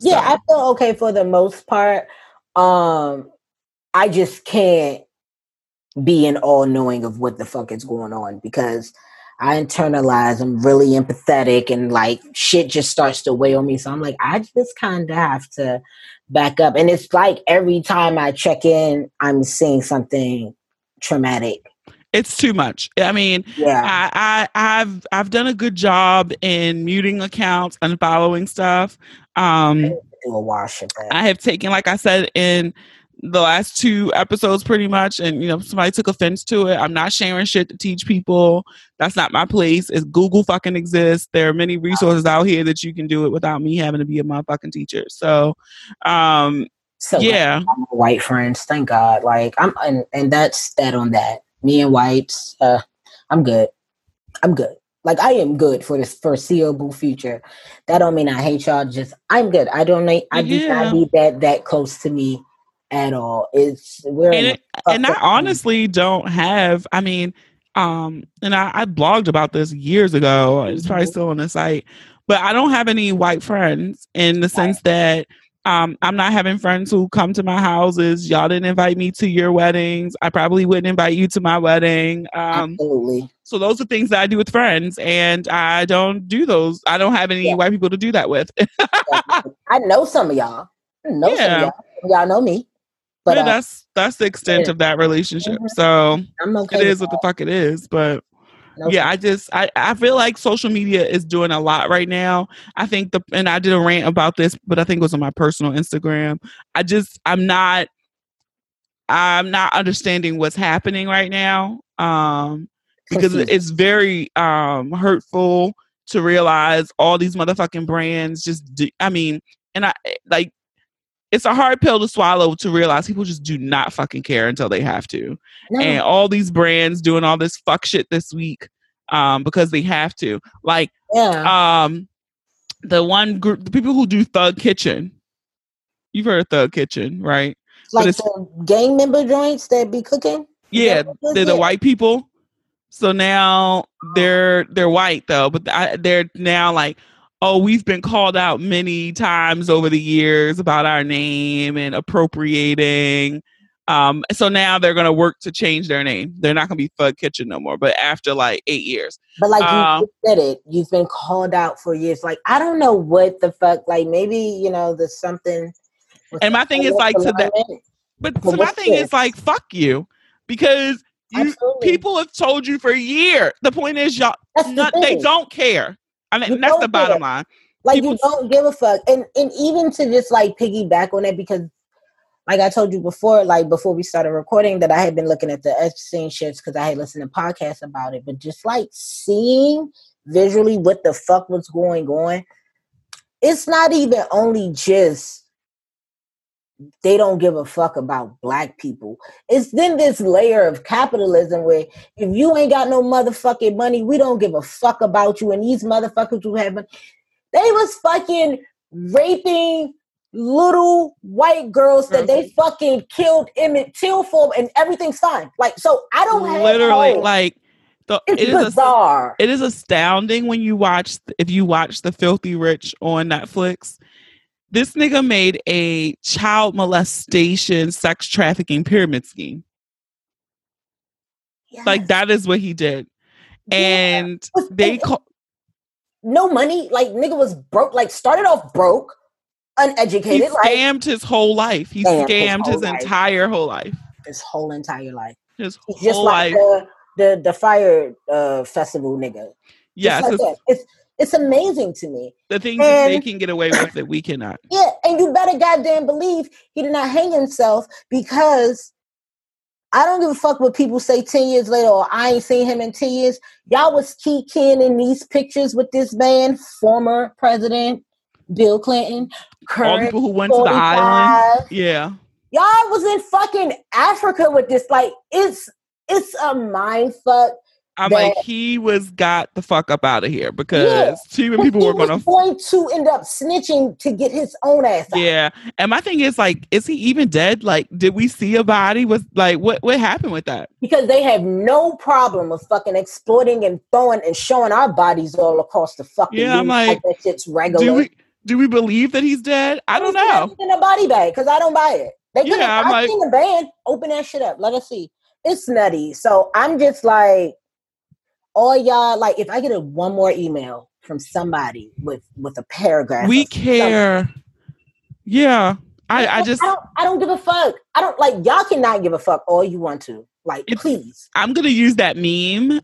Yeah, So- I feel okay for the most part. Um, I just can't be an all knowing of what the fuck is going on because I internalize. I'm really empathetic, and like shit just starts to weigh on me. So I'm like, I just kind of have to back up. And it's like every time I check in, I'm seeing something traumatic. It's too much. I mean, Yeah, I, I I've I've done a good job in muting accounts and following stuff. Um, do a wash of that. I have taken, like I said in the last two episodes, pretty much, and you know, somebody took offense to it. I'm not sharing shit to teach people. That's not my place. It's Google fucking exists. There are many resources out here that you can do it without me having to be a motherfucking teacher. So, um, so yeah, I'm white friends, thank God. Like I'm, and, and that's that on that. Me and whites, uh, I'm good. I'm good. Like I am good for this foreseeable future. That don't mean I hate y'all. Just I'm good. I don't need. I do not need that that close to me at all. It's we're and, it, and I honestly don't have. I mean, um, and I, I blogged about this years ago. It's probably mm-hmm. still on the site, but I don't have any white friends in the sense that um, I'm not having friends who come to my houses. Y'all didn't invite me to your weddings. I probably wouldn't invite you to my wedding. Um, Absolutely. So those are things that I do with friends, and I don't do those. I don't have any yeah. white people to do that with. I know some of y'all. I know yeah. some of y'all. Y'all know me. But yeah, uh, that's that's the extent of that relationship. Mm-hmm. So okay it is what the fuck it is. But no yeah, I just I, I feel like social media is doing a lot right now. I think the and I did a rant about this, but I think it was on my personal Instagram. I just I'm not I'm not understanding what's happening right now. Um because it's very um hurtful to realize all these motherfucking brands just do, I mean, and I like it's a hard pill to swallow to realize people just do not fucking care until they have to. No. And all these brands doing all this fuck shit this week um, because they have to. Like, yeah. um, the one group, the people who do Thug Kitchen. You've heard of Thug Kitchen, right? Like the gang member joints that be cooking. Yeah, they're the white people. So now they're they're white though, but they're now like oh, we've been called out many times over the years about our name and appropriating. Um, so now they're going to work to change their name. They're not going to be Thug Kitchen no more, but after like eight years. But like um, you said it, you've been called out for years. Like, I don't know what the fuck, like maybe, you know, there's something. And my thing is like to that, but so my thing this? is like, fuck you. Because you, people have told you for a year. The point is, y'all, not, the they don't care. I mean, you that's the bottom line. Like People, you don't give a fuck, and and even to just like piggyback on it because, like I told you before, like before we started recording, that I had been looking at the Epstein shits because I had listened to podcasts about it, but just like seeing visually what the fuck was going on, it's not even only just they don't give a fuck about black people. It's then this layer of capitalism where if you ain't got no motherfucking money, we don't give a fuck about you. And these motherfuckers who have money, they was fucking raping little white girls that they mm-hmm. fucking killed Emmett Till for, and everything's fine. Like, so I don't literally like. The, it's it is bizarre. A, it is astounding when you watch if you watch the Filthy Rich on Netflix this nigga made a child molestation, sex trafficking pyramid scheme. Yes. Like that is what he did. Yeah. And they call no money. Like nigga was broke, like started off broke, uneducated. He scammed like, his whole life. He scammed, his, his entire whole life. His whole entire life. His whole just like life. The, the the fire uh, festival nigga. Yes. Like it's it's amazing to me. The things and, that they can get away with that we cannot. Yeah, and you better goddamn believe he did not hang himself because I don't give a fuck what people say 10 years later or I ain't seen him in 10 years. Y'all was keying in these pictures with this man, former president Bill Clinton, current all people who went 45. to the island. Yeah. Y'all was in fucking Africa with this. Like it's it's a mind fuck I'm like, he was got the fuck up out of here because yeah, too many people were gonna going to end up snitching to get his own ass. Out. Yeah, and my thing is like, is he even dead? Like, did we see a body? Was like, what what happened with that? Because they have no problem with fucking exploiting and throwing and showing our bodies all across the fucking. Yeah, I'm like, that shit's regular. Do we do we believe that he's dead? I don't know. In a body bag because I don't buy it. They could yeah, I've like, seen the band open that shit up. Let us see. It's nutty. So I'm just like all y'all like if I get a one more email from somebody with with a paragraph, we care. Yeah, I I just I don't, I don't give a fuck. I don't like y'all cannot give a fuck all you want to. Like, please. I'm gonna use that meme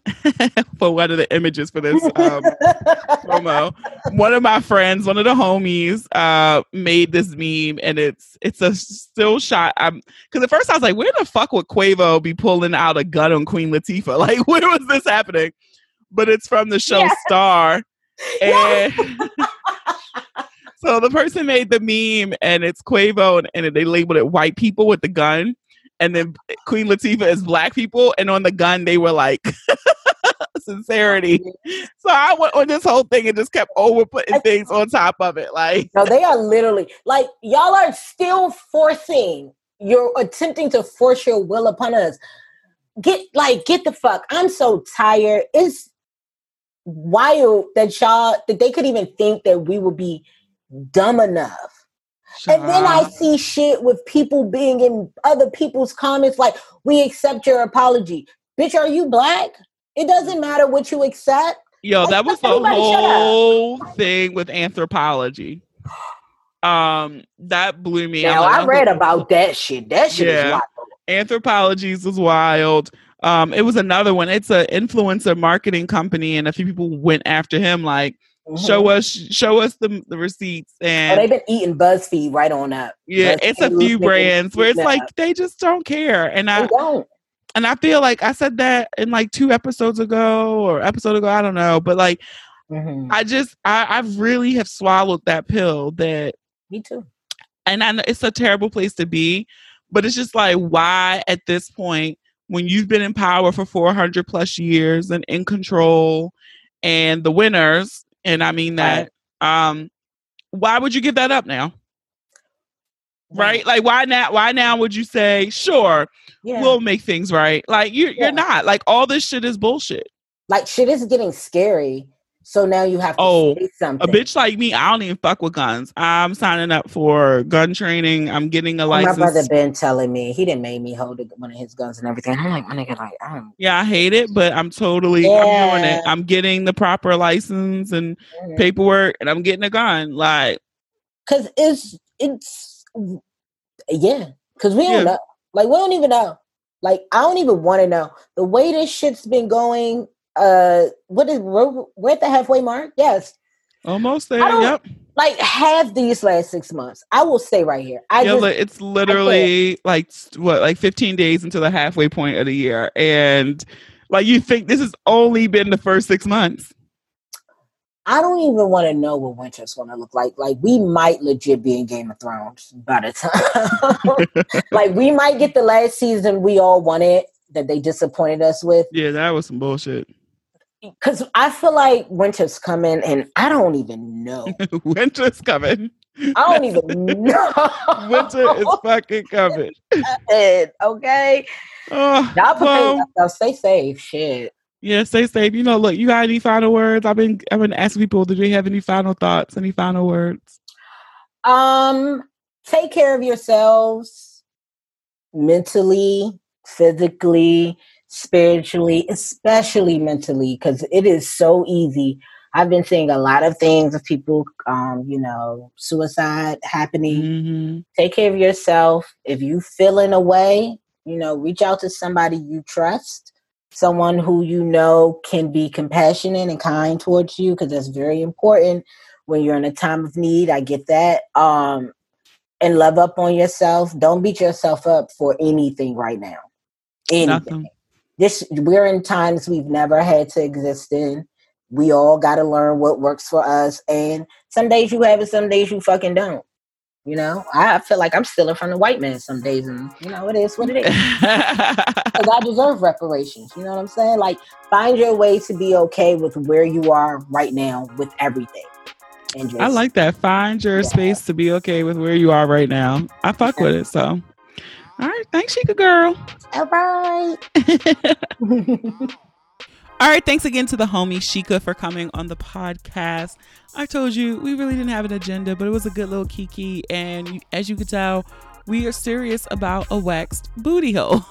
for one of the images for this um, promo. One of my friends, one of the homies, uh, made this meme, and it's it's a still shot. I'm because at first I was like, where the fuck would Quavo be pulling out a gun on Queen Latifah? Like, where was this happening? But it's from the show. Star, and. so the person made the meme, and it's Quavo, and, and they labeled it "white people with the gun." And then Queen Latifah is black people, and on the gun they were like sincerity. So I went on this whole thing and just kept over putting things on top of it. Like no, they are literally like y'all are still forcing. You're attempting to force your will upon us. Get like get the fuck. I'm so tired. It's wild that y'all that they could even think that we would be dumb enough and then I see shit with people being in other people's comments like, we accept your apology. Bitch, are you black? It doesn't matter what you accept. Yo, like, that was the whole thing with Anthropologie. Um, that blew me. Now I read about that shit. That shit yeah. is wild. Anthropologie's was wild. Um, it was another one. It's an influencer marketing company, and a few people went after him like, Mm-hmm. Show us, show us the the receipts, and oh, they've been eating BuzzFeed right on up. Yeah, BuzzFeed it's a few brands where it's like they just don't care, and I don't. And I feel like I said that in like two episodes ago or episode ago, I don't know, but like mm-hmm. I just I I really have swallowed that pill that me too, and I know it's a terrible place to be, but it's just like why at this point when you've been in power for 400 plus years and in control and the winners and I mean that. Right. Um, why would you give that up now? Right? Like why now? Why now would you say, sure, yeah. we'll make things right? Like you, yeah. you're not. Like all this shit is bullshit. Like shit is getting scary. So now you have to oh, say something. A bitch like me, I don't even fuck with guns. I'm signing up for gun training. I'm getting a oh, license. My brother been telling me he didn't make me hold one of his guns and everything. I'm like, my nigga, like, I'm yeah, I hate it, but I'm totally yeah. I'm doing it. I'm getting the proper license and mm-hmm. paperwork, and I'm getting a gun. Like, cause it's it's yeah, cause we don't know. Like, we don't even know. Like, I don't even want to know the way this shit's been going uh what is we're, we're at the halfway mark? Yes. Almost there yep. like half these last six months. I will stay right here. I yeah, just, it's literally like what like 15 days into the halfway point of the year and like you think this has only been the first six months. I don't even want to know what winter's going to look like. Like we might legit be in Game of Thrones by the time. like we might get the last season we all wanted that they disappointed us with. Yeah, that was some bullshit because I feel like winter's coming, and I don't even know. winter's coming. I don't even know. Winter is fucking coming. okay. Oh, Y'all prepare well, Stay safe. Shit. Yeah, stay safe. You know, look, you got any final words? I've been I've been asking people, do they have any final thoughts? Any final words? Um, take care of yourselves mentally, physically, spiritually, especially mentally, because it is so easy. I've been seeing a lot of things of people, um, you know, suicide happening. Mm-hmm. Take care of yourself. If you feel in a way, you know, reach out to somebody you trust, someone who you know can be compassionate and kind towards you, because that's very important when you're in a time of need. I get that. Um, and love up on yourself. Don't beat yourself up for anything right now. Anything. Nothing this we're in times we've never had to exist in. We all got to learn what works for us, and some days you have it, some days you fucking don't. You know, I feel like I'm stealing from the white man some days, and you know, it is what it is. Because I deserve reparations. You know what I'm saying? Like, find your way to be okay with where you are right now with everything. Just, I like that. Find your yeah. space to be okay with where you are right now. I fuck yeah. with it. So all right. Thanks, Shika girl. All right. All right, thanks again to the homie Shika for coming on the podcast. I told you we really didn't have an agenda, but it was a good little kiki. And as you can tell, we are serious about a waxed booty hole.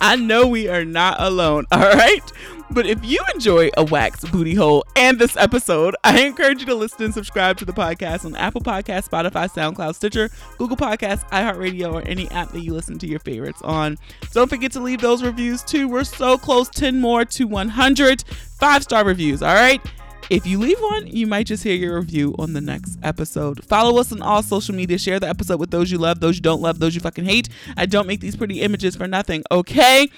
I know we are not alone, all right? But if you enjoy a wax booty hole and this episode, I encourage you to listen and subscribe to the podcast on Apple Podcasts, Spotify, SoundCloud, Stitcher, Google Podcasts, iHeartRadio, or any app that you listen to your favorites on. Don't forget to leave those reviews too. We're so close, 10 more to 100 five star reviews, all right? If you leave one, you might just hear your review on the next episode. Follow us on all social media. Share the episode with those you love, those you don't love, those you fucking hate. I don't make these pretty images for nothing, okay?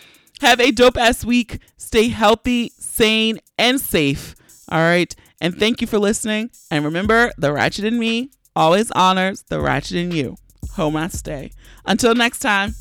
Have a dope ass week. Stay healthy, sane, and safe. All right. And thank you for listening. And remember, the ratchet in me always honors the ratchet in you. Home I stay. Until next time.